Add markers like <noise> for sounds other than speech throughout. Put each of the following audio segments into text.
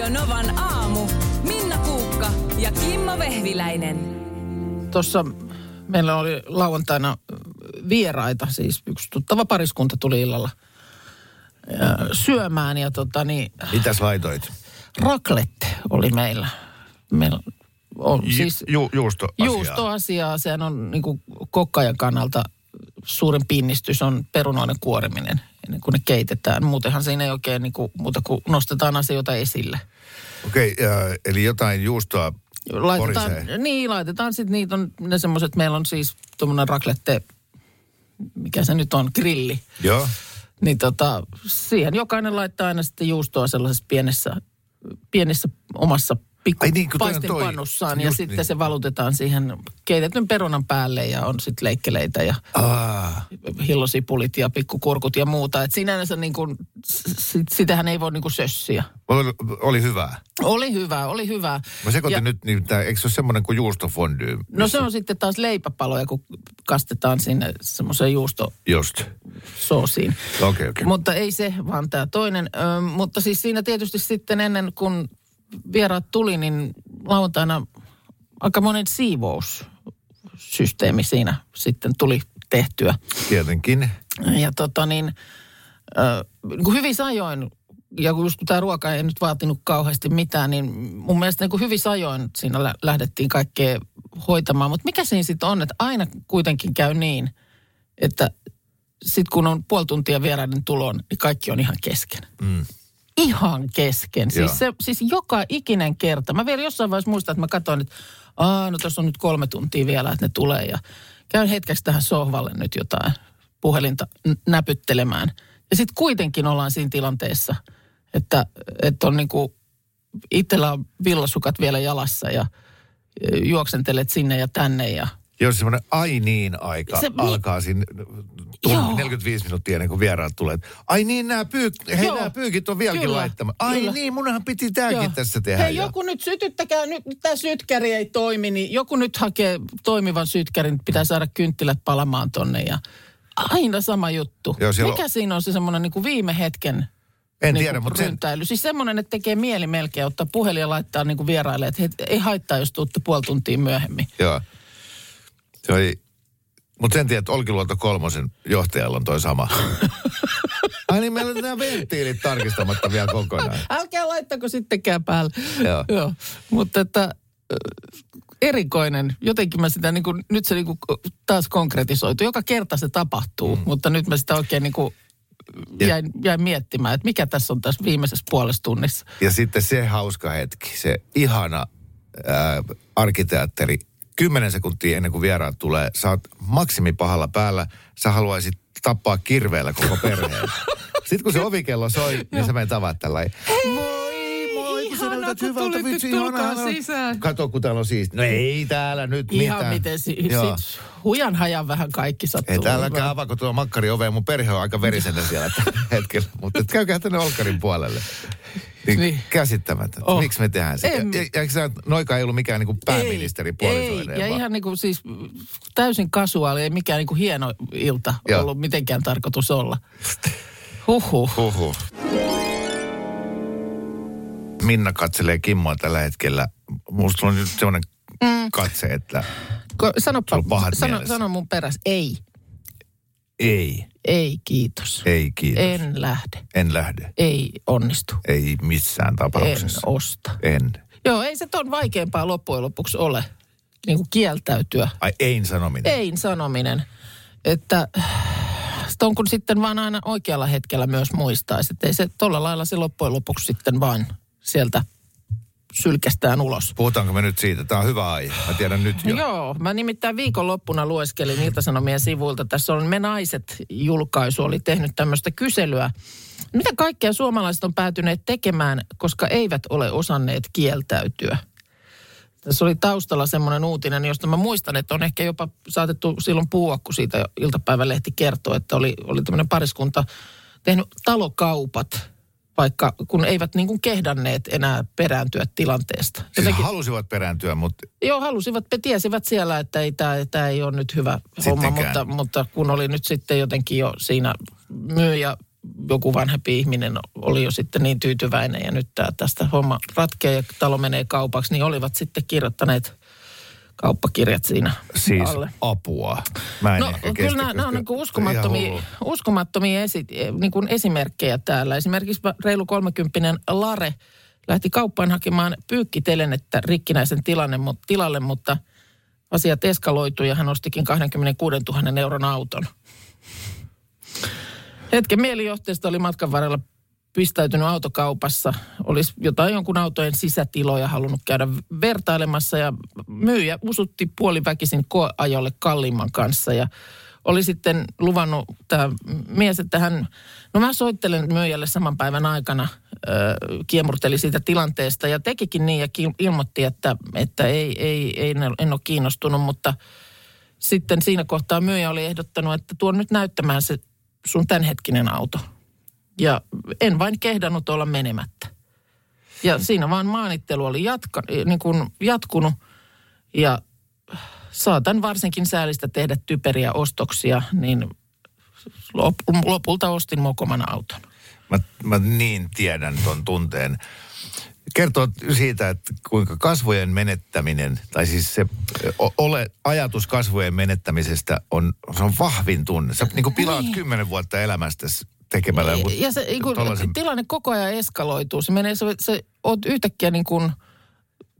Radio Novan aamu. Minna Kuukka ja Kimmo Vehviläinen. Tuossa meillä oli lauantaina vieraita, siis yksi tuttava pariskunta tuli illalla ja syömään ja tota niin, Mitäs laitoit? raklette oli meillä. Meillä on Ju- siis ju, juusto juustoasiaa, sehän on niin kokkajan kannalta suurin pinnistys on perunoiden kuoriminen ennen kuin ne keitetään. Muutenhan siinä ei oikein niin kuin, muuta kuin nostetaan asioita esille. Okei, okay, eli jotain juustoa Laitetaan, porisee. niin, laitetaan sitten niitä on ne semmoiset, meillä on siis tuommoinen raklette, mikä se nyt on, grilli. Joo. Niin tota, siihen jokainen laittaa aina sitten juustoa sellaisessa pienessä, pienessä omassa pikku Ai niin, paistinpannussaan ja Just sitten niin. se valutetaan siihen keitetyn perunan päälle ja on sitten leikkeleitä ja Ah, hillosipulit ja pikkukurkut ja muuta. Et sinänsä niin kuin, sit, sitähän ei voi niin kuin sössiä. oli, oli hyvää. Oli hyvä, oli hyvä. Mä sekoitin Ja- nyt, niin tää, eikö se ole semmoinen kuin juustofondy? No se on sitten taas leipäpaloja, kun kastetaan sinne semmoiseen juustosoosiin. Just. Okei, okei. Okay. Mutta ei se, vaan tämä toinen. Ö, mutta siis siinä tietysti sitten ennen kuin vieraat tuli, niin lauantaina aika monen siivoussysteemi siinä sitten tuli tehtyä. Tietenkin. Ja tota niin, kuin hyvissä ajoin, ja kun tämä ruoka ei nyt vaatinut kauheasti mitään, niin mun mielestä niin kuin hyvissä ajoin siinä lä- lähdettiin kaikkea hoitamaan. Mutta mikä siinä sitten on, että aina kuitenkin käy niin, että sitten kun on puoli tuntia vieraiden tulon, niin kaikki on ihan kesken. Mm. Ihan kesken. Joo. Siis, se, siis joka ikinen kerta. Mä vielä jossain vaiheessa muistan, että mä katsoin, että Aa, no tuossa on nyt kolme tuntia vielä, että ne tulee. Ja käyn hetkeksi tähän sohvalle nyt jotain puhelinta näpyttelemään. Ja sitten kuitenkin ollaan siinä tilanteessa, että, että on niinku, itsellä on villasukat vielä jalassa ja e, juoksentelet sinne ja tänne ja Jos semmoinen ai niin aika Se mi- alkaa siinä tunti, Joo. 45 minuuttia ennen kuin vieraat tulee. Ai niin, nämä, pyy, hei, Joo. nämä pyykit on vieläkin Kyllä, laittama. Ai kyllä. niin, munhan piti tämäkin Joo. tässä tehdä. Hei, ja- joku nyt sytyttäkää, nyt tämä sytkäri ei toimi, niin joku nyt hakee toimivan sytkärin, pitää saada kynttilät palamaan tonne ja aina sama juttu. Joo, on- Mikä siinä on se semmoinen niin kuin viime hetken En niin tiedä, mutta sen, ryntäily? Siis semmoinen, että tekee mieli melkein ottaa puhelin ja laittaa niin vieraille, että ei haittaa, jos tuutte puoli tuntia myöhemmin. joo. Se oli, mutta sen tiedät, että Olkiluoto kolmosen johtajalla on toi sama. <laughs> Ai niin, meillä on nämä venttiilit tarkistamatta vielä kokonaan. <laughs> Älkää laittako sittenkään päälle. Joo. Joo. Mutta että erikoinen. Jotenkin mä sitä niin kuin, nyt se niin kuin taas konkretisoitu. Joka kerta se tapahtuu, mm. mutta nyt mä sitä oikein niin kuin jäin, jäin miettimään, että mikä tässä on tässä viimeisessä puolessa tunnissa. Ja sitten se hauska hetki, se ihana ää, arkiteatteri, kymmenen sekuntia ennen kuin vieraat tulee, sä oot maksimipahalla päällä, sä haluaisit tappaa kirveellä koko perheen. <laughs> Sitten kun se ovikello soi, niin sä menet tavaat tällä kun näytät kun hyvältä, vitsi, nyt tulkaa ihana, ihana. sisään. Kato, kun täällä on siisti. No ei täällä nyt Ihan mitään. miten si- Joo. sit hujan hajan vähän kaikki sattuu. Ei täälläkään avaako tuo makkari oveen, mun perhe on aika verisenä siellä tällä <laughs> hetkellä. Mutta käykää tänne Olkarin puolelle. Niin, Niin. käsittämätöntä. Oh. Miksi me tehdään se? En- Ja, ja, sä, Noika ei ollut mikään niin pääministeri ei, puolisoineen, ja vaan- ihan niin kuin siis täysin kasuaali, ei mikään niin kuin hieno ilta Joo. ollut mitenkään tarkoitus olla. Huhhuh. Huhhuh. Minna katselee Kimmoa tällä hetkellä. Musta on nyt semmoinen mm. katse, että Ko, sanoppa, sano, mielessä. sano mun peräs, ei, ei, ei kiitos. ei kiitos. En, En lähde, en lähde. ei onnistu, Ei missään en tapauksessa. osta. En. Joo, ei se ton vaikeampaa loppujen lopuksi ole, niin kuin kieltäytyä. Ai ein sanominen. Ei sanominen, että ton kun sitten vaan aina oikealla hetkellä myös muistaisi, että ei se tolla lailla se loppujen lopuksi sitten vaan sieltä sylkästään ulos. Puhutaanko me nyt siitä? Tämä on hyvä aihe. Mä tiedän nyt jo. Joo. Mä nimittäin viikonloppuna lueskelin Ilta-Sanomien sivuilta. Tässä on Me naiset julkaisu, oli tehnyt tämmöistä kyselyä. Mitä kaikkea suomalaiset on päätyneet tekemään, koska eivät ole osanneet kieltäytyä? Tässä oli taustalla semmoinen uutinen, josta mä muistan, että on ehkä jopa saatettu silloin puhua, kun siitä iltapäivälehti kertoo, että oli, oli tämmöinen pariskunta tehnyt talokaupat, vaikka kun eivät niin kuin kehdanneet enää perääntyä tilanteesta. Siis Jotenkin- halusivat perääntyä, mutta Joo, halusivat, tiesivät siellä, että ei, tämä, tämä ei ole nyt hyvä homma, Sittenkään. mutta, mutta kun oli nyt sitten jotenkin jo siinä myyjä joku vanhempi ihminen oli jo sitten niin tyytyväinen ja nyt tää, tästä homma ratkeaa ja talo menee kaupaksi, niin olivat sitten kirjoittaneet kauppakirjat siinä Siis alle. apua. Mä en No ehkä kyllä nämä, nämä on niin uskomattomia, uskomattomia esi, niin kuin esimerkkejä täällä. Esimerkiksi reilu 30 Lare lähti kauppaan hakemaan pyykkitelenettä rikkinäisen tilanne, tilalle, mutta asiat eskaloitui ja hän ostikin 26 000 euron auton. Hetken mielijohteesta oli matkan varrella pistäytynyt autokaupassa. Olisi jotain jonkun autojen sisätiloja halunnut käydä vertailemassa ja myyjä usutti puoliväkisin koeajolle kalliimman kanssa ja oli sitten luvannut tämä mies, että hän, no mä soittelen myyjälle saman päivän aikana, ö, kiemurteli siitä tilanteesta ja tekikin niin ja ilmoitti, että, että ei, ei, ei, en ole kiinnostunut, mutta sitten siinä kohtaa myyjä oli ehdottanut, että tuon nyt näyttämään se sun tämänhetkinen auto. Ja en vain kehdannut olla menemättä. Ja siinä vaan maanittelu oli jatka, niin kuin jatkunut ja saatan varsinkin säälistä tehdä typeriä ostoksia, niin lop- lopulta ostin mokoman auton. Mä, mä niin tiedän ton tunteen. Kertoo siitä, että kuinka kasvojen menettäminen, tai siis se ole, ajatus kasvojen menettämisestä on, se on vahvin tunne. Sä niin pilaat kymmenen vuotta elämästä tekemällä joku Ja se niin kuin, tollasen- tilanne koko ajan eskaloituu. Se menee, se, se oot yhtäkkiä niin kuin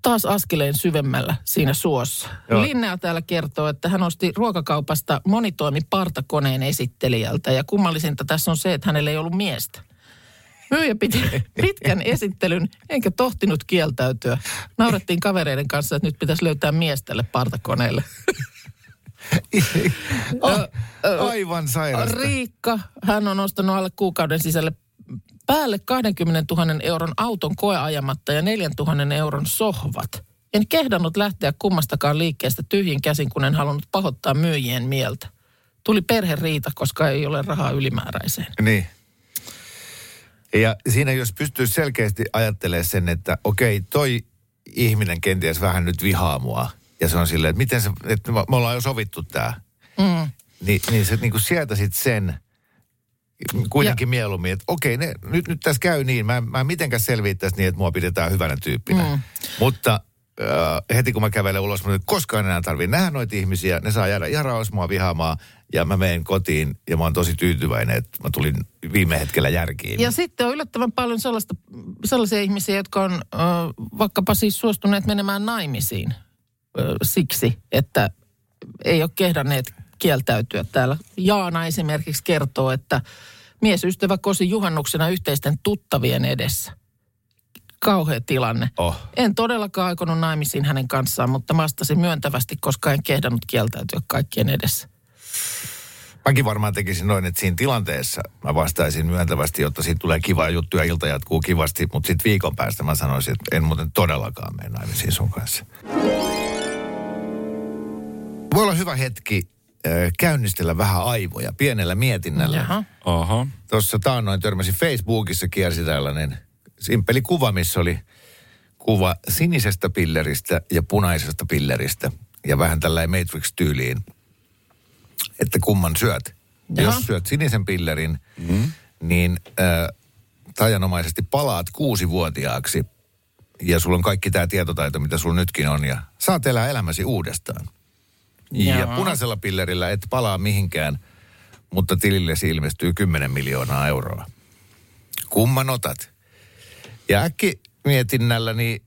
taas askeleen syvemmällä siinä suossa. Joo. Linnea täällä kertoo, että hän osti ruokakaupasta monitoimi partakoneen esittelijältä. Ja kummallisinta tässä on se, että hänellä ei ollut miestä. Myyjä piti <laughs> pitkän esittelyn, enkä tohtinut kieltäytyä. Naurettiin kavereiden kanssa, että nyt pitäisi löytää mies tälle partakoneelle. <laughs> <laughs> Ah, aivan sairasta. Riikka, hän on ostanut alle kuukauden sisälle päälle 20 000 euron auton koeajamatta ja 4 000 euron sohvat. En kehdannut lähteä kummastakaan liikkeestä tyhjin käsin, kun en halunnut pahoittaa myyjien mieltä. Tuli perhe riita, koska ei ole rahaa ylimääräiseen. Niin. Ja siinä jos pystyy selkeästi ajattelemaan sen, että okei, toi ihminen kenties vähän nyt vihaa mua. Ja se on silleen, että miten se, että me ollaan jo sovittu tää. Mm. Niin, niin se niin kuin sieltä sit sen kuitenkin ja. mieluummin, että okei, ne, nyt, nyt tässä käy niin. Mä, mä en mitenkään selviä tästä niin, että mua pidetään hyvänä tyyppinä. Mm. Mutta äh, heti kun mä kävelen ulos, mä nyt koskaan enää tarvii nähdä noita ihmisiä. Ne saa jäädä ihan mua vihaamaan. Ja mä menen kotiin ja mä oon tosi tyytyväinen, että mä tulin viime hetkellä järkiin. Ja sitten on yllättävän paljon sellaista, sellaisia ihmisiä, jotka on ö, vaikkapa siis suostuneet menemään naimisiin siksi, että ei ole kehdanneet kieltäytyä täällä. Jaana esimerkiksi kertoo, että miesystävä kosi juhannuksena yhteisten tuttavien edessä. Kauhea tilanne. Oh. En todellakaan aikonut naimisiin hänen kanssaan, mutta vastasin myöntävästi, koska en kehdannut kieltäytyä kaikkien edessä. Mäkin varmaan tekisin noin, että siinä tilanteessa mä vastaisin myöntävästi, jotta siitä tulee kiva juttu ja ilta jatkuu kivasti. Mutta sitten viikon päästä mä sanoisin, että en muuten todellakaan mene naimisiin sun kanssa. Voi olla hyvä hetki äh, käynnistellä vähän aivoja pienellä mietinnällä. Jaha. Oho. Tuossa taannoin törmäsin Facebookissa kiersi tällainen simpeli kuva, missä oli kuva sinisestä pilleristä ja punaisesta pilleristä. Ja vähän tällainen Matrix-tyyliin, että kumman syöt. Ja Jaha. jos syöt sinisen pillerin, mm. niin äh, tajanomaisesti palaat kuusivuotiaaksi. Ja sulla on kaikki tämä tietotaito, mitä sulla nytkin on. Ja saat elää elämäsi uudestaan. Ja Jaa. punaisella pillerillä et palaa mihinkään, mutta tilillesi ilmestyy 10 miljoonaa euroa. Kumman otat? Ja äkki mietinnällä niin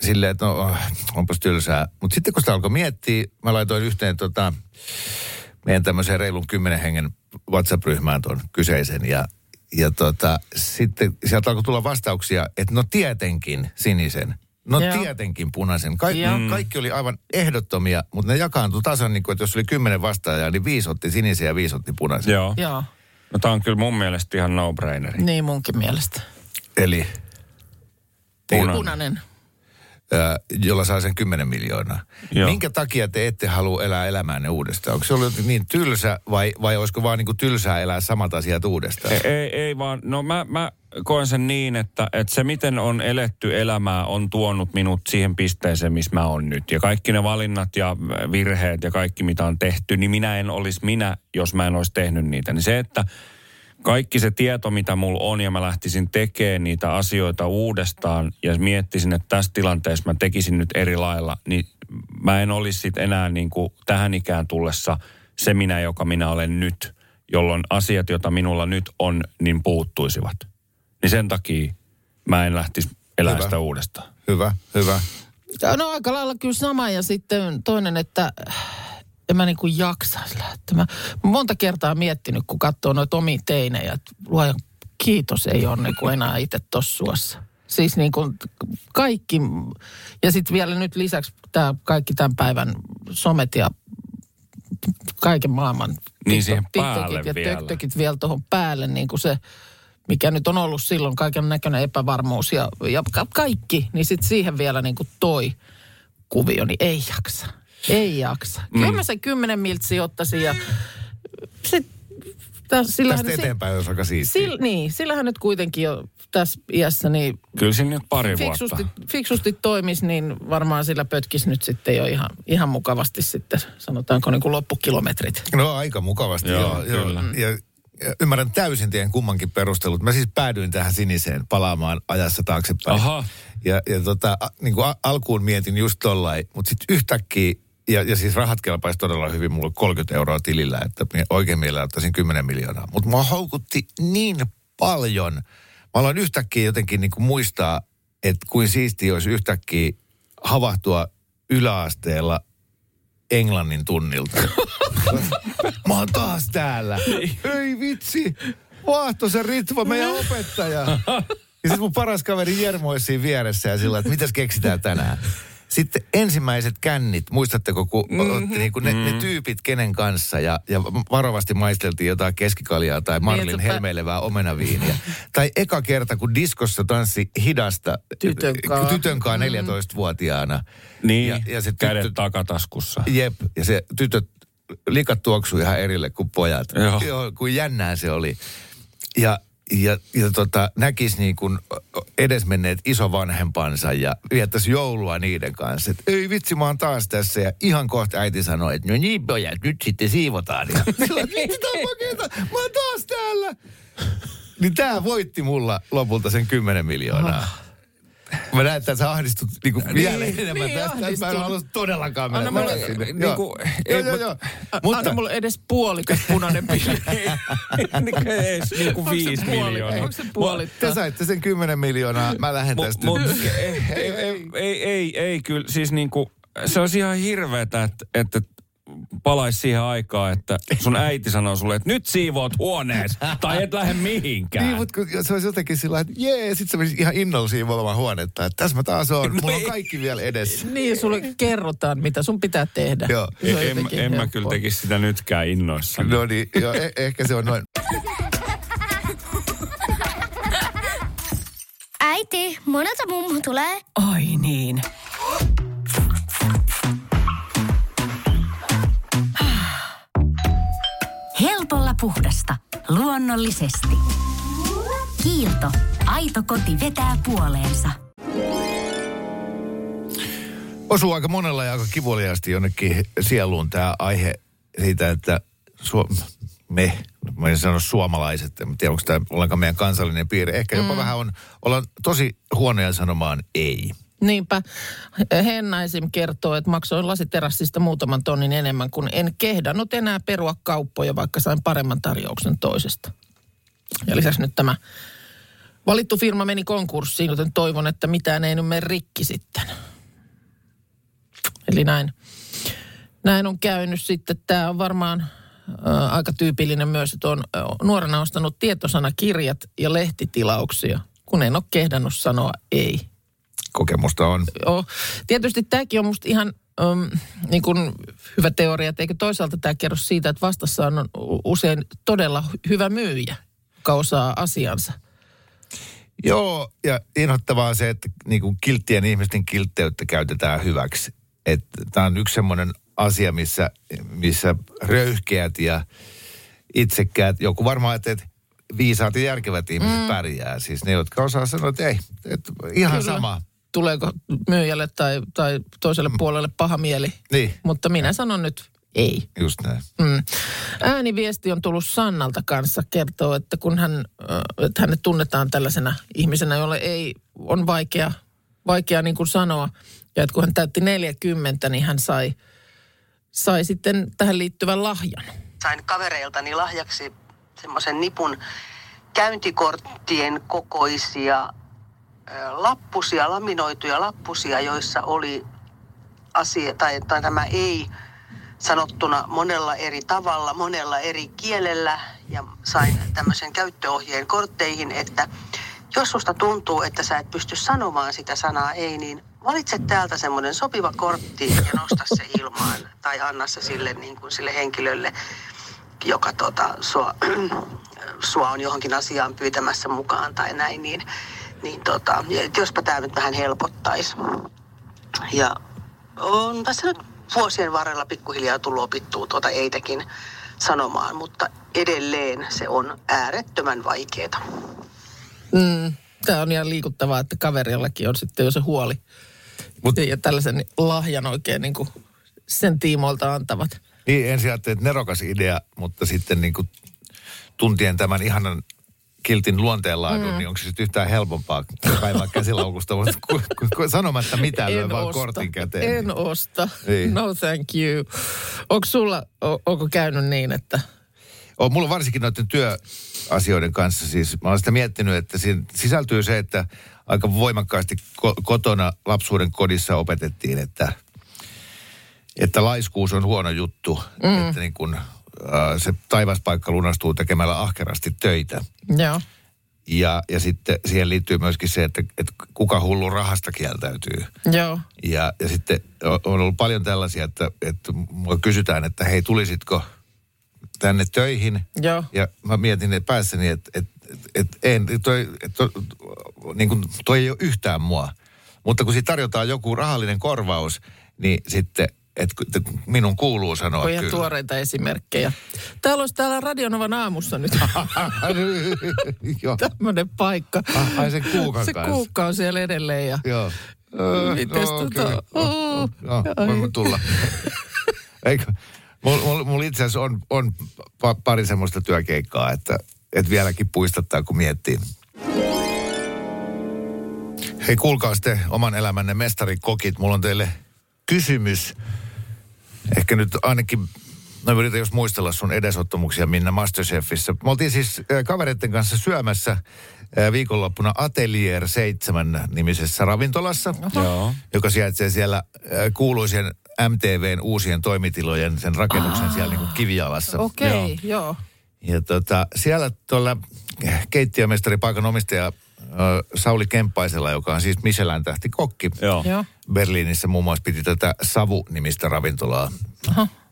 silleen, että no, oh, onpas tylsää. Mutta sitten kun sitä alkoi miettiä, mä laitoin yhteen tota, meidän tämmöiseen reilun kymmenen hengen WhatsApp-ryhmään tuon kyseisen. Ja, ja tota, sitten sieltä alkoi tulla vastauksia, että no tietenkin sinisen. No Joo. tietenkin punaisen. Ka- Joo. Kaikki oli aivan ehdottomia, mutta ne jakaantui tasan niin kuin, että jos oli kymmenen vastaajaa, niin viisi otti sinisen ja viisi otti punaisen. Joo. Joo, No tää on kyllä mun mielestä ihan no-braineri. niin munkin mielestä. Eli Punainen. Punainen. Jolla saa sen 10 miljoonaa. Joo. Minkä takia te ette halua elää elämäänne uudestaan? Onko se ollut niin tylsä vai, vai olisiko vaan niin tylsää elää samat asiat uudestaan? Ei, ei, ei vaan, no mä, mä koen sen niin, että, että se miten on eletty elämää on tuonut minut siihen pisteeseen, missä mä oon nyt. Ja kaikki ne valinnat ja virheet ja kaikki mitä on tehty, niin minä en olisi minä, jos mä en olisi tehnyt niitä. Niin se, että kaikki se tieto, mitä mulla on, ja mä lähtisin tekemään niitä asioita uudestaan, ja miettisin, että tässä tilanteessa mä tekisin nyt eri lailla, niin mä en olisi sit enää niin kuin tähän ikään tullessa se minä, joka minä olen nyt, jolloin asiat, joita minulla nyt on, niin puuttuisivat. Niin sen takia mä en lähtisi elää Hyvä. sitä uudestaan. Hyvä, hyvä. No aika lailla kyllä sama ja sitten toinen, että en mä niinku jaksaisi lähteä. Mä monta kertaa miettinyt, kun katsoo noita omia teinejä, että luoja kiitos ei ole niinku enää itse tossa suossa. Siis niin kuin kaikki, ja sitten vielä nyt lisäksi tämä kaikki tämän päivän somet ja kaiken maailman Niin siihen TikTokit ja vielä. TikTokit vielä tuohon päälle, niin kuin se, mikä nyt on ollut silloin kaiken näköinen epävarmuus ja, ja ka- kaikki, niin sitten siihen vielä niin kuin toi kuvio, niin ei jaksa. Ei jaksa. Mm. Kyllä mä sen kymmenen miltsiä ottaisin ja sit, täs, sillähän, Tästä eteenpäin olisi aika siistiä. sil, niin, sillähän nyt kuitenkin jo tässä iässä niin Kyllä siinä nyt pari fiksusti, vuotta. fiksusti toimisi, niin varmaan sillä pötkisi nyt sitten jo ihan, ihan mukavasti sitten, sanotaanko niin kuin loppukilometrit. No aika mukavasti, Joo, joo. joo. kyllä. Ja, ja ymmärrän täysin teidän kummankin perustelut. Mä siis päädyin tähän siniseen palaamaan ajassa taaksepäin. Aha. Ja, ja tota, a, niin kuin a, alkuun mietin just tollain, mutta sitten yhtäkkiä, ja, ja siis rahat kelpaisi todella hyvin, mulla on 30 euroa tilillä, että oikein mielellä ottaisin 10 miljoonaa. Mutta mua houkutti niin paljon. Mä aloin yhtäkkiä jotenkin niin kuin muistaa, että kuin siisti olisi yhtäkkiä havahtua yläasteella englannin tunnilta. <laughs> Mä oon taas täällä. Ei vitsi. Vaahtoisen Ritva, meidän opettaja. Ja sitten mun paras kaveri Jermo olisi siinä vieressä ja sillä, että mitäs keksitään tänään. Sitten ensimmäiset kännit, muistatteko, kun mm-hmm. otti niinku ne, ne tyypit kenen kanssa ja, ja varovasti maisteltiin jotain keskikaljaa tai Marlin että- helmeilevää omenaviiniä. tai eka kerta, kun diskossa tanssi hidasta Tytön kaa. tytön kaa 14-vuotiaana. Niin, Ja, ja se kädet tyttö, takataskussa. Jep, ja se tytöt, likat tuoksui ihan erille kuin pojat. Joo. Joo kuin jännää se oli. Ja, ja, ja tota, näkisi niin kuin edesmenneet isovanhempansa ja viettäisi joulua niiden kanssa. Et, ei vitsi, mä oon taas tässä. Ja ihan kohta äiti sanoi, että no niin pojat, nyt sitten siivotaan. Ja <laughs> että vitsi, mä oon taas täällä. Niin tää voitti mulla lopulta sen 10 miljoonaa. Mä näen, että sä ahdistut niinku vielä enemmän niin, tästä. Mä en halua todellakaan mennä Anna mulle, sinne. niin kuin- joo, ei, joo, joo. Mutta, Anna mulle edes puolikas punainen pille. niin ees niin kuin viisi miljoonaa. Onko se puolittaa? Te saitte sen 10 miljoonaa, mä lähden tästä. mut, ei, ei, ei, ei, ei, kyllä, siis niinku, se olisi ihan hirveetä, että, että palaisi siihen aikaan, että sun äiti sanoo sulle, että nyt siivoat huonees, tai et lähde mihinkään. Niin, mutta kun se olisi jotenkin sillä että jee, sit se menisi ihan innolla siivoamaan huonetta. Että tässä mä taas oon, mulla on kaikki vielä edessä. niin, sulle kerrotaan, mitä sun pitää tehdä. Joo. Se on en, en, en mä kyllä tekisi sitä nytkään innoissani. No niin, joo, eh- ehkä se on noin. Äiti, monelta mummu tulee? Oi niin. Puhdasta. Luonnollisesti. Kiilto. Aito koti vetää puoleensa. Osuu aika monella ja aika kivuliaasti jonnekin sieluun tämä aihe siitä, että Suo- me, mä en sano suomalaiset, en tiedä onko tämä ollenkaan meidän kansallinen piirre. Ehkä jopa mm. vähän on, ollaan tosi huonoja sanomaan ei. Niinpä. Henna esim. kertoo, että maksoin lasiterassista muutaman tonnin enemmän, kun en kehdannut enää perua kauppoja, vaikka sain paremman tarjouksen toisesta. Ja lisäksi nyt tämä valittu firma meni konkurssiin, joten toivon, että mitään ei nyt mene rikki sitten. Eli näin. Näin on käynyt sitten. Tämä on varmaan ä, aika tyypillinen myös, että on ä, nuorena ostanut tietosanakirjat ja lehtitilauksia, kun en ole kehdannut sanoa ei. Kokemusta on. Joo. Tietysti tämäkin on musta ihan um, niin kuin hyvä teoria, että eikö toisaalta tämä kerro siitä, että vastassa on usein todella hyvä myyjä, joka osaa asiansa. Joo, ja inhottavaa se, että niinku kilttien ihmisten kiltteyttä käytetään hyväksi. Tämä on yksi semmoinen asia, missä, missä röyhkeät ja itsekkäät, joku varmaan, että, että viisaat ja järkevät ihmiset mm. pärjää. Siis ne, jotka osaa sanoa, että ei, että ihan Kyllä. sama. Tuleeko myyjälle tai, tai toiselle puolelle paha mieli. Niin. Mutta minä sanon nyt ei. Just näin. Mm. Ääniviesti on tullut Sannalta kanssa kertoo, että kun hän, että hänet tunnetaan tällaisena ihmisenä, jolle ei, on vaikea, vaikea niin kuin sanoa. Ja että kun hän täytti 40, niin hän sai, sai sitten tähän liittyvän lahjan. sain kavereiltani lahjaksi semmoisen nipun käyntikorttien kokoisia lappusia, laminoituja lappusia, joissa oli asia, tai, tai tämä ei sanottuna monella eri tavalla, monella eri kielellä ja sain tämmöisen käyttöohjeen kortteihin, että jos susta tuntuu, että sä et pysty sanomaan sitä sanaa ei, niin valitse täältä semmoinen sopiva kortti ja nosta se ilmaan tai anna se sille, niin kuin sille henkilölle, joka tota, sua, <clears throat> sua on johonkin asiaan pyytämässä mukaan tai näin, niin, niin tota, jospa tämä nyt vähän helpottaisi. Ja on tässä nyt vuosien varrella pikkuhiljaa tullut opittua tuota eitäkin sanomaan, mutta edelleen se on äärettömän vaikeaa. Mm. Tämä on ihan liikuttavaa, että kaverillakin on sitten jo se huoli. Mut- ja tällaisen lahjan oikein niin kuin sen tiimoilta antavat. Niin, ensin ajattelin, että nerokas idea, mutta sitten niin kuin tuntien tämän ihanan kiltin luonteenlaadun, mm. niin onko se sitten yhtään helpompaa kaivaa käsilaukusta, mutta ku, ku, ku, sanomatta mitään, lyö vaan kortin käteen. En osta. Niin. No thank you. Onko sulla, o, onko käynyt niin, että... on mulla varsinkin noiden työasioiden kanssa siis, mä olen sitä miettinyt, että siinä sisältyy se, että aika voimakkaasti ko- kotona lapsuuden kodissa opetettiin, että, että laiskuus on huono juttu, mm. että niin kun, se taivaspaikka lunastuu tekemällä ahkerasti töitä. Joo. Ja, ja sitten siihen liittyy myöskin se, että, että kuka hullu rahasta kieltäytyy. Joo. Ja, ja sitten on ollut paljon tällaisia, että, että mua kysytään, että hei, tulisitko tänne töihin? Joo. Ja mä mietin että päässäni, että, että, että en, toi, että, niin kuin, toi ei ole yhtään mua. Mutta kun siitä tarjotaan joku rahallinen korvaus, niin sitten, että minun kuuluu sanoa On ihan kyllä. tuoreita esimerkkejä. Täällä olisi täällä Radionovan aamussa nyt <laughs> tämmöinen paikka. Ah, ai sen kuukan Se kanssa. kuukka on siellä edelleen ja Joo. Mites no, tota- kyllä. Oo. Joo, voimme tulla. <laughs> Eikö? Mulla mul, mul itse asiassa on, on pa- pari semmoista työkeikkaa, että, että vieläkin puistattaa, kun miettii. Hei, kuulkaa sitten oman elämänne mestarikokit. Mulla on teille kysymys. Ehkä nyt ainakin, no yritän jos muistella sun edesottamuksia Minna Masterchefissä. Me oltiin siis kavereiden kanssa syömässä viikonloppuna Atelier 7 nimisessä ravintolassa, Joo. joka sijaitsee siellä kuuluisen MTVn uusien toimitilojen, sen rakennuksen siellä niin kuin kivijalassa. okei, okay, joo. Ja tota, siellä tuolla keittiömestaripaikan omistaja äh, Sauli Kemppaisella, joka on siis Michelin tähti kokki. Joo. Joo. Berliinissä muun muassa piti tätä Savu-nimistä ravintolaa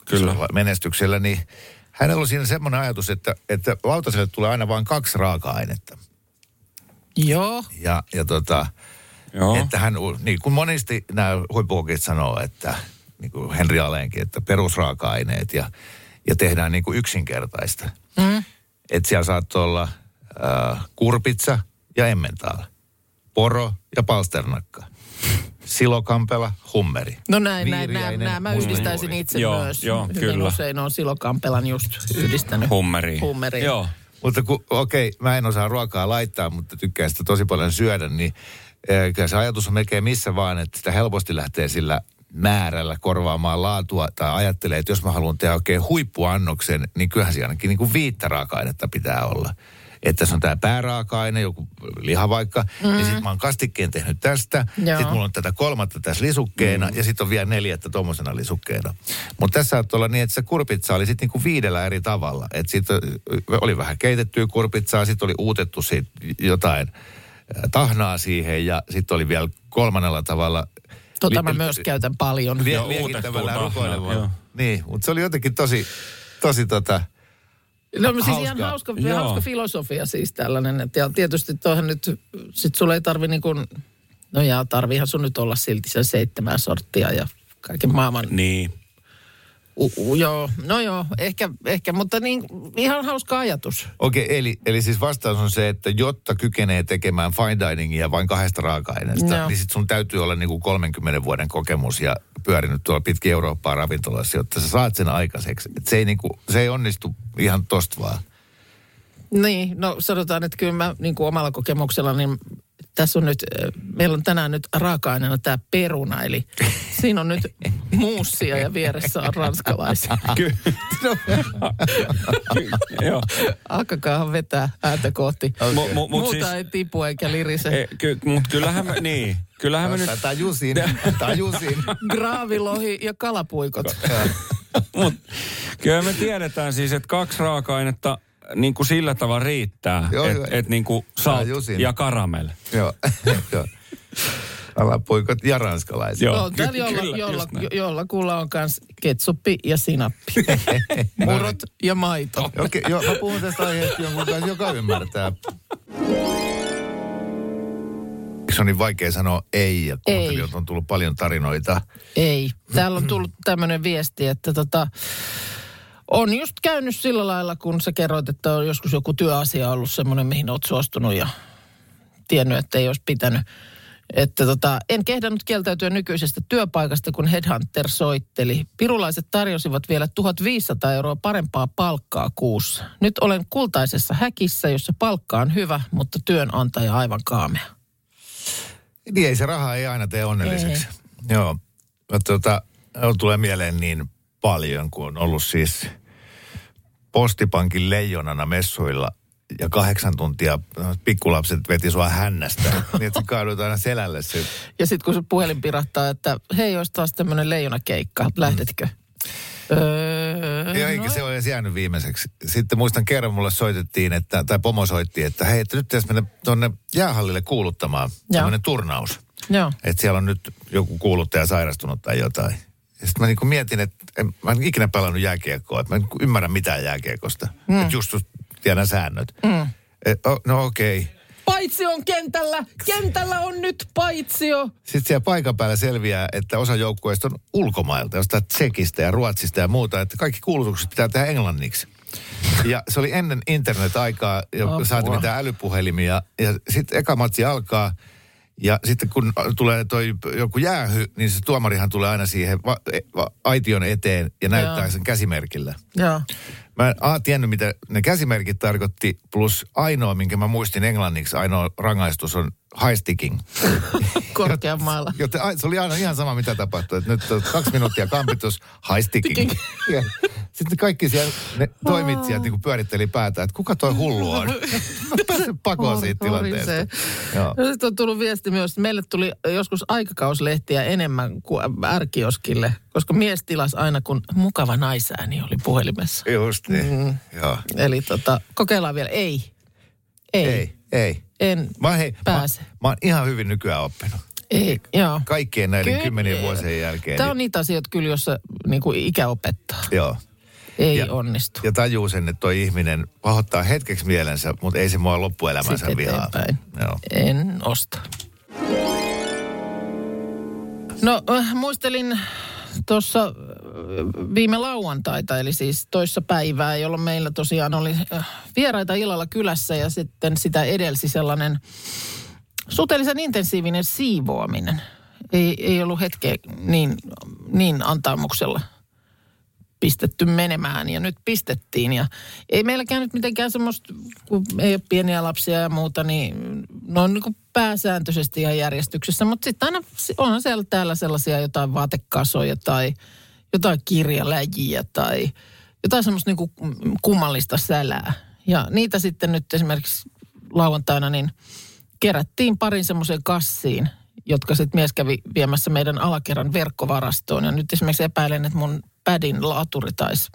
Kyllä. isolla menestyksellä, niin hänellä on siinä semmoinen ajatus, että, että lautaselle tulee aina vain kaksi raaka-ainetta. Joo. Ja, ja tota, Joo. että hän, niin kuin monesti nämä huippukokit sanoo, että niin kuin Henri Aleenkin, että perusraaka-aineet ja, ja tehdään niin kuin yksinkertaista. Mm. Että siellä saattoi olla äh, kurpitsa ja emmentaala, poro ja palsternakka, silokampela, hummeri. No näin, näin, näin, näin. Mä yhdistäisin itse Joo, myös. joo, Hyvin kyllä. usein on silokampelan just yhdistänyt. Hummeri. Hummeriin. Joo. Mutta kun, okei, mä en osaa ruokaa laittaa, mutta tykkään sitä tosi paljon syödä, niin eh, kyllä se ajatus on melkein missä vaan, että sitä helposti lähtee sillä määrällä korvaamaan laatua tai ajattelee, että jos mä haluan tehdä oikein huippuannoksen, niin kyllähän siinä ainakin niin kuin viittä raaka-ainetta pitää olla. Että se on tämä pääraaka-aine, joku liha vaikka, mm. niin sitten mä oon kastikkeen tehnyt tästä, sitten mulla on tätä kolmatta tässä lisukkeena mm. ja sitten on vielä neljättä tuommoisena lisukkeena. Mutta tässä saattoi olla niin, että se kurpitsa oli sitten niinku viidellä eri tavalla. Että sitten oli vähän keitettyä kurpitsaa, sitten oli uutettu siitä jotain tahnaa siihen ja sitten oli vielä kolmannella tavalla Tota li- mä myös käytän paljon. vie- Joo, tahnaa. Niin, mutta se oli jotenkin tosi, tosi tota, No siis Hauska. ihan hauska, Joo. hauska filosofia siis tällainen. Et ja tietysti tuohon nyt, sit sulle ei tarvi niin kuin, no jaa, tarviihan sun nyt olla silti sen seitsemän sorttia ja kaiken maailman Niin. U, u, joo, no joo, ehkä, ehkä, mutta niin, ihan hauska ajatus. Okei, eli, eli siis vastaus on se, että jotta kykenee tekemään fine diningia vain kahdesta raaka-aineesta, Joo. niin sit sun täytyy olla niinku 30 vuoden kokemus ja pyörinyt tuolla pitkin Eurooppaa ravintolassa, jotta sä saat sen aikaiseksi. Et se, ei niinku, se ei onnistu ihan tosta vaan. Niin, no sanotaan, että kyllä mä niin kuin omalla kokemuksella, niin tässä on nyt, äh, meillä on tänään nyt raaka-aineena tämä peruna, eli siinä on nyt muussia ja vieressä on ranskalaisia. Ky- Joo. Alkakaa vetää ääntä kohti. Mu- mu- mut Muuta siis- ei tipu eikä lirise. E, ky, mutta kyllähän me, niin, kyllähän me nyt, Tää Jusin, tää Jusin. Graavilohi ja kalapuikot. mut, kyllä me tiedetään siis, että kaksi raaka-ainetta niin kuin sillä tavalla riittää, että et niin kuin salt ja karamell. Joo, <laughs> joo. Alapuikot ja ranskalaiset. Joo. on täällä, jolla, kyllä, jolla, jolla kuulla on myös ketsuppi ja sinappi. <laughs> Murot ja maito. <laughs> Okei, joo, mä puhun tästä aiheesta jonkun kanssa, joka ymmärtää. Se on niin vaikea sanoa ei, ja kuuntelijoilta on tullut paljon tarinoita. Ei. Täällä on tullut tämmöinen viesti, että tota, on just käynyt sillä lailla, kun sä kerroit, että on joskus joku työasia ollut semmoinen, mihin oot suostunut ja tiennyt, että ei olisi pitänyt. Että tota, en kehdannut kieltäytyä nykyisestä työpaikasta, kun Headhunter soitteli. Pirulaiset tarjosivat vielä 1500 euroa parempaa palkkaa kuussa. Nyt olen kultaisessa häkissä, jossa palkka on hyvä, mutta työnantaja aivan kaamea. Niin ei se raha ei aina tee onnelliseksi. Joo. No, tota, tulee mieleen niin paljon, kun on ollut siis postipankin leijonana messuilla ja kahdeksan tuntia pikkulapset veti sua hännästä. niin että kaadut aina selälle se. Ja sitten kun se puhelin pirahtaa, että hei, olisi taas tämmöinen leijonakeikka, lähdetkö? Öö, Ja eikä no, se ole edes jäänyt viimeiseksi. Sitten muistan kerran mulle soitettiin, että, tai pomo soitti, että hei, että nyt pitäisi mennä tuonne jäähallille kuuluttamaan tämmöinen turnaus. Joo. Että siellä on nyt joku kuuluttaja sairastunut tai jotain. Sitten mä niinku mietin, että en, mä en ikinä pelannut jääkiekkoa, että mä en niinku ymmärrä mitään jääkiekosta. Mm. Että just tiedän säännöt. Mm. Et, oh, no okei. Okay. Paitsi on kentällä. Kentällä on nyt paitsio. Sitten siellä paikan päällä selviää, että osa joukkueista on ulkomailta, jostain Tsekistä ja Ruotsista ja muuta, että kaikki kuulutukset pitää tehdä englanniksi. Ja se oli ennen internet-aikaa, ja saatiin mitään älypuhelimia. Ja sitten eka matsi alkaa, ja sitten kun tulee toi joku jäähy, niin se tuomarihan tulee aina siihen va- e- va- aition eteen ja näyttää Joo. sen käsimerkillä. Joo. Mä en A, tiennyt, mitä ne käsimerkit tarkoitti, plus ainoa, minkä mä muistin englanniksi, ainoa rangaistus on high sticking. <laughs> Korkeammalla. Joten ai- se oli aina ihan sama, mitä tapahtui. Että nyt on kaksi minuuttia kampitus, high sticking. <laughs> Ja Sitten kaikki siellä, ne toimitsijat niin pyöritteli päätä, että kuka toi hullu on. <laughs> Mä pääsen pakoon siitä tilanteesta. Joo. No, sitten on tullut viesti myös, että meille tuli joskus aikakauslehtiä enemmän kuin ärkioskille, koska mies tilasi aina, kun mukava naisääni oli puhelimessa. Just niin. Mm. Joo. Eli tota, kokeillaan vielä. Ei. Ei. Ei, ei. En Mä, hei, pääse. Mä, mä oon ihan hyvin nykyään oppinut. Ei, joo. Kaikkien näiden Kyllä. kymmenien vuosien jälkeen. Tämä on niin, niitä asioita kyllä, jossa niin kuin ikä opettaa. Joo. Ei Ja- onnistu. Ja tajuu sen, että toi ihminen pahoittaa hetkeksi mielensä, mutta ei se mua loppuelämänsä Sitten vihaa. Joo. En osta. No äh, muistelin tuossa äh, viime lauantaita, eli siis toissa päivää, jolloin meillä tosiaan oli äh, vieraita illalla kylässä ja sitten sitä edelsi sellainen suhteellisen intensiivinen siivoaminen. Ei, ei ollut hetkeä niin, niin antaumuksella pistetty menemään ja nyt pistettiin. Ja ei meilläkään nyt mitenkään semmoista, kun ei ole pieniä lapsia ja muuta, niin ne on niin pääsääntöisesti ihan järjestyksessä. Mutta sitten aina onhan siellä täällä sellaisia jotain vaatekasoja tai jotain kirjaläjiä tai jotain semmoista niin kummallista sälää. Ja niitä sitten nyt esimerkiksi lauantaina niin kerättiin parin semmoiseen kassiin, jotka sitten mies kävi viemässä meidän alakerran verkkovarastoon. Ja nyt esimerkiksi epäilen, että mun pädin laturi taisi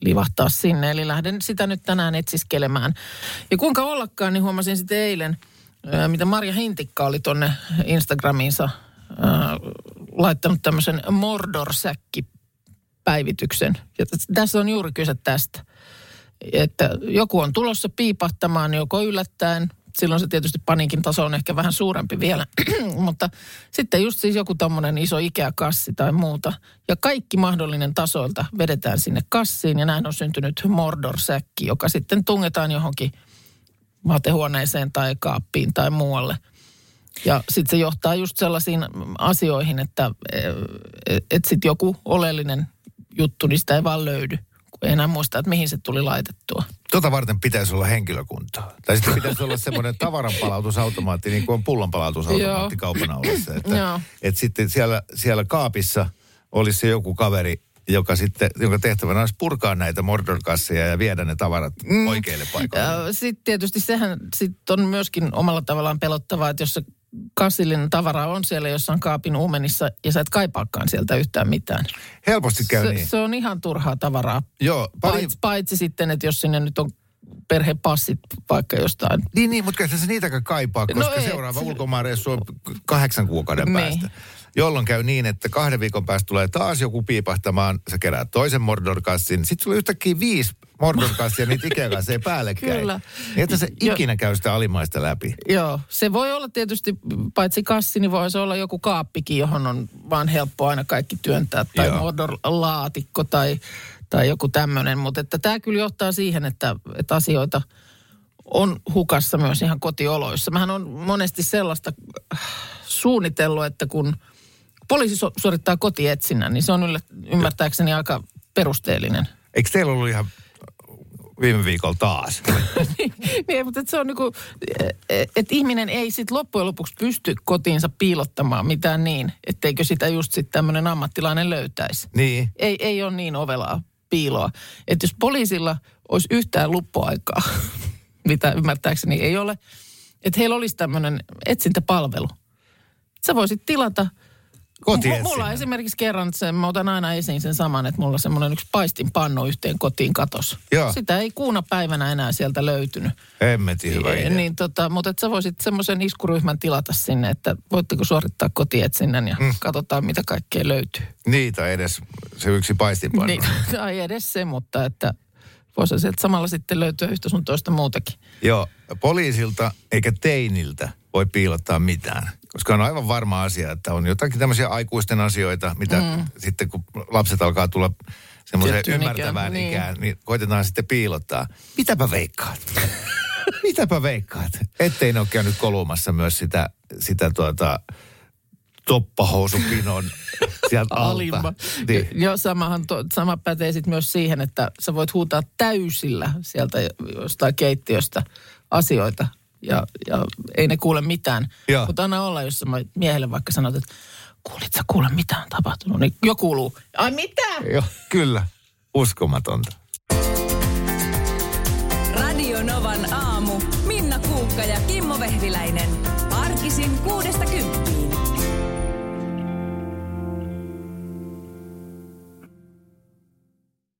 livahtaa sinne. Eli lähden sitä nyt tänään etsiskelemään. Ja kuinka ollakaan, niin huomasin sitten eilen, mitä Marja Hintikka oli tonne Instagramiinsa laittanut tämmöisen Mordor-säkki-päivityksen. Ja t- tässä on juuri kyse tästä että joku on tulossa piipahtamaan joko yllättäen silloin se tietysti paniikin taso on ehkä vähän suurempi vielä. <clears throat> Mutta sitten just siis joku tommonen iso Ikea-kassi tai muuta. Ja kaikki mahdollinen tasoilta vedetään sinne kassiin ja näin on syntynyt Mordor-säkki, joka sitten tungetaan johonkin vaatehuoneeseen tai kaappiin tai muualle. Ja sitten se johtaa just sellaisiin asioihin, että et sitten joku oleellinen juttu, niin sitä ei vaan löydy. Kun ei enää muista, että mihin se tuli laitettua. Tota varten pitäisi olla henkilökuntaa. Tai sitten pitäisi olla semmoinen tavaranpalautusautomaatti, niin kuin on pullonpalautusautomaatti kaupan aulassa. Että, että sitten siellä, siellä kaapissa olisi se joku kaveri, joka sitten, jonka tehtävänä olisi purkaa näitä Mordor-kasseja ja viedä ne tavarat mm. oikeille paikoille. Sitten tietysti sehän sit on myöskin omalla tavallaan pelottavaa, että jos se kassillinen tavara on siellä jossain kaapin uumenissa ja sä et kaipaakaan sieltä yhtään mitään. Helposti käy Se, niin. se on ihan turhaa tavaraa. Joo, pari, Paitsi, paitsi sitten, että jos sinne nyt on perhepassit vaikka jostain. Niin, niin, mutta kyllä se niitäkään kaipaa, koska No no et. seuraava ulkomaanreissu on kahdeksan kuukauden Niin. päästä. Jolloin käy niin, että kahden viikon päästä tulee taas joku piipahtamaan, sä keräät toisen Mordor-kassin, sitten sulla yhtäkkiä viisi Mordor-kassia niitä Ikea-kasseja päällekkäin. Kyllä. Niin, että se Jo- ikinä käy sitä alimaista läpi. Joo, se voi olla tietysti, paitsi kassi, niin voi se olla joku kaappikin, johon on vaan helppo aina kaikki työntää. Tai Joo. Mordor-laatikko tai, tai joku tämmöinen. Mutta että tämä kyllä johtaa siihen, että, että asioita on hukassa myös ihan kotioloissa. Mähän on monesti sellaista äh, suunnitellut, että kun poliisi su- suorittaa kotietsinnän, niin se on yllä, ymmärtääkseni aika perusteellinen. Eikö teillä ollut ihan viime viikolla taas? <laughs> niin, mutta et se on niinku, että ihminen ei sit loppujen lopuksi pysty kotiinsa piilottamaan mitään niin, etteikö sitä just sitten tämmöinen ammattilainen löytäisi. niin. Ei, ei ole niin ovelaa piiloa. Että jos poliisilla olisi yhtään luppuaikaa, <laughs> mitä ymmärtääkseni ei ole, että heillä olisi tämmöinen etsintäpalvelu. Sä voisit tilata M- Mulla on esimerkiksi kerran, sen, mä otan aina esiin sen saman, että mulla on semmoinen yksi paistinpannu yhteen kotiin katos. Joo. Sitä ei kuuna päivänä enää sieltä löytynyt. Hemmetin hyvä idea. Niin, tota, mutta et sä voisit semmoisen iskuryhmän tilata sinne, että voitteko suorittaa kotietsinnän ja mm. katsotaan mitä kaikkea löytyy. Niitä edes se yksi paistinpannu. Niin, <laughs> ei edes se, mutta että voisi sieltä samalla sitten löytyä yhtä sun toista muutakin. Joo, poliisilta eikä teiniltä voi piilottaa mitään. Koska on aivan varma asia, että on jotakin tämmöisiä aikuisten asioita, mitä mm. sitten kun lapset alkaa tulla semmoiseen ymmärtävään ikään, ikään, niin. niin. niin koitetaan sitten piilottaa. Mitäpä veikkaat? <laughs> Mitäpä veikkaat? Ettei ne ole käynyt kolumassa myös sitä, sitä tuota, toppahousupinon <laughs> sieltä alta. Niin. Joo, samahan to, sama pätee sitten myös siihen, että sä voit huutaa täysillä sieltä jostain keittiöstä asioita ja, ja ei ne kuule mitään. Joo. Mutta anna olla, jos sä miehelle vaikka sanot, että kuulit sä kuule mitä on tapahtunut, niin jo kuuluu. Ai mitä? Joo, kyllä. Uskomatonta. Radio Novan aamu. Minna Kuukka ja Kimmo Vehviläinen. Arkisin kuudesta kymppiin.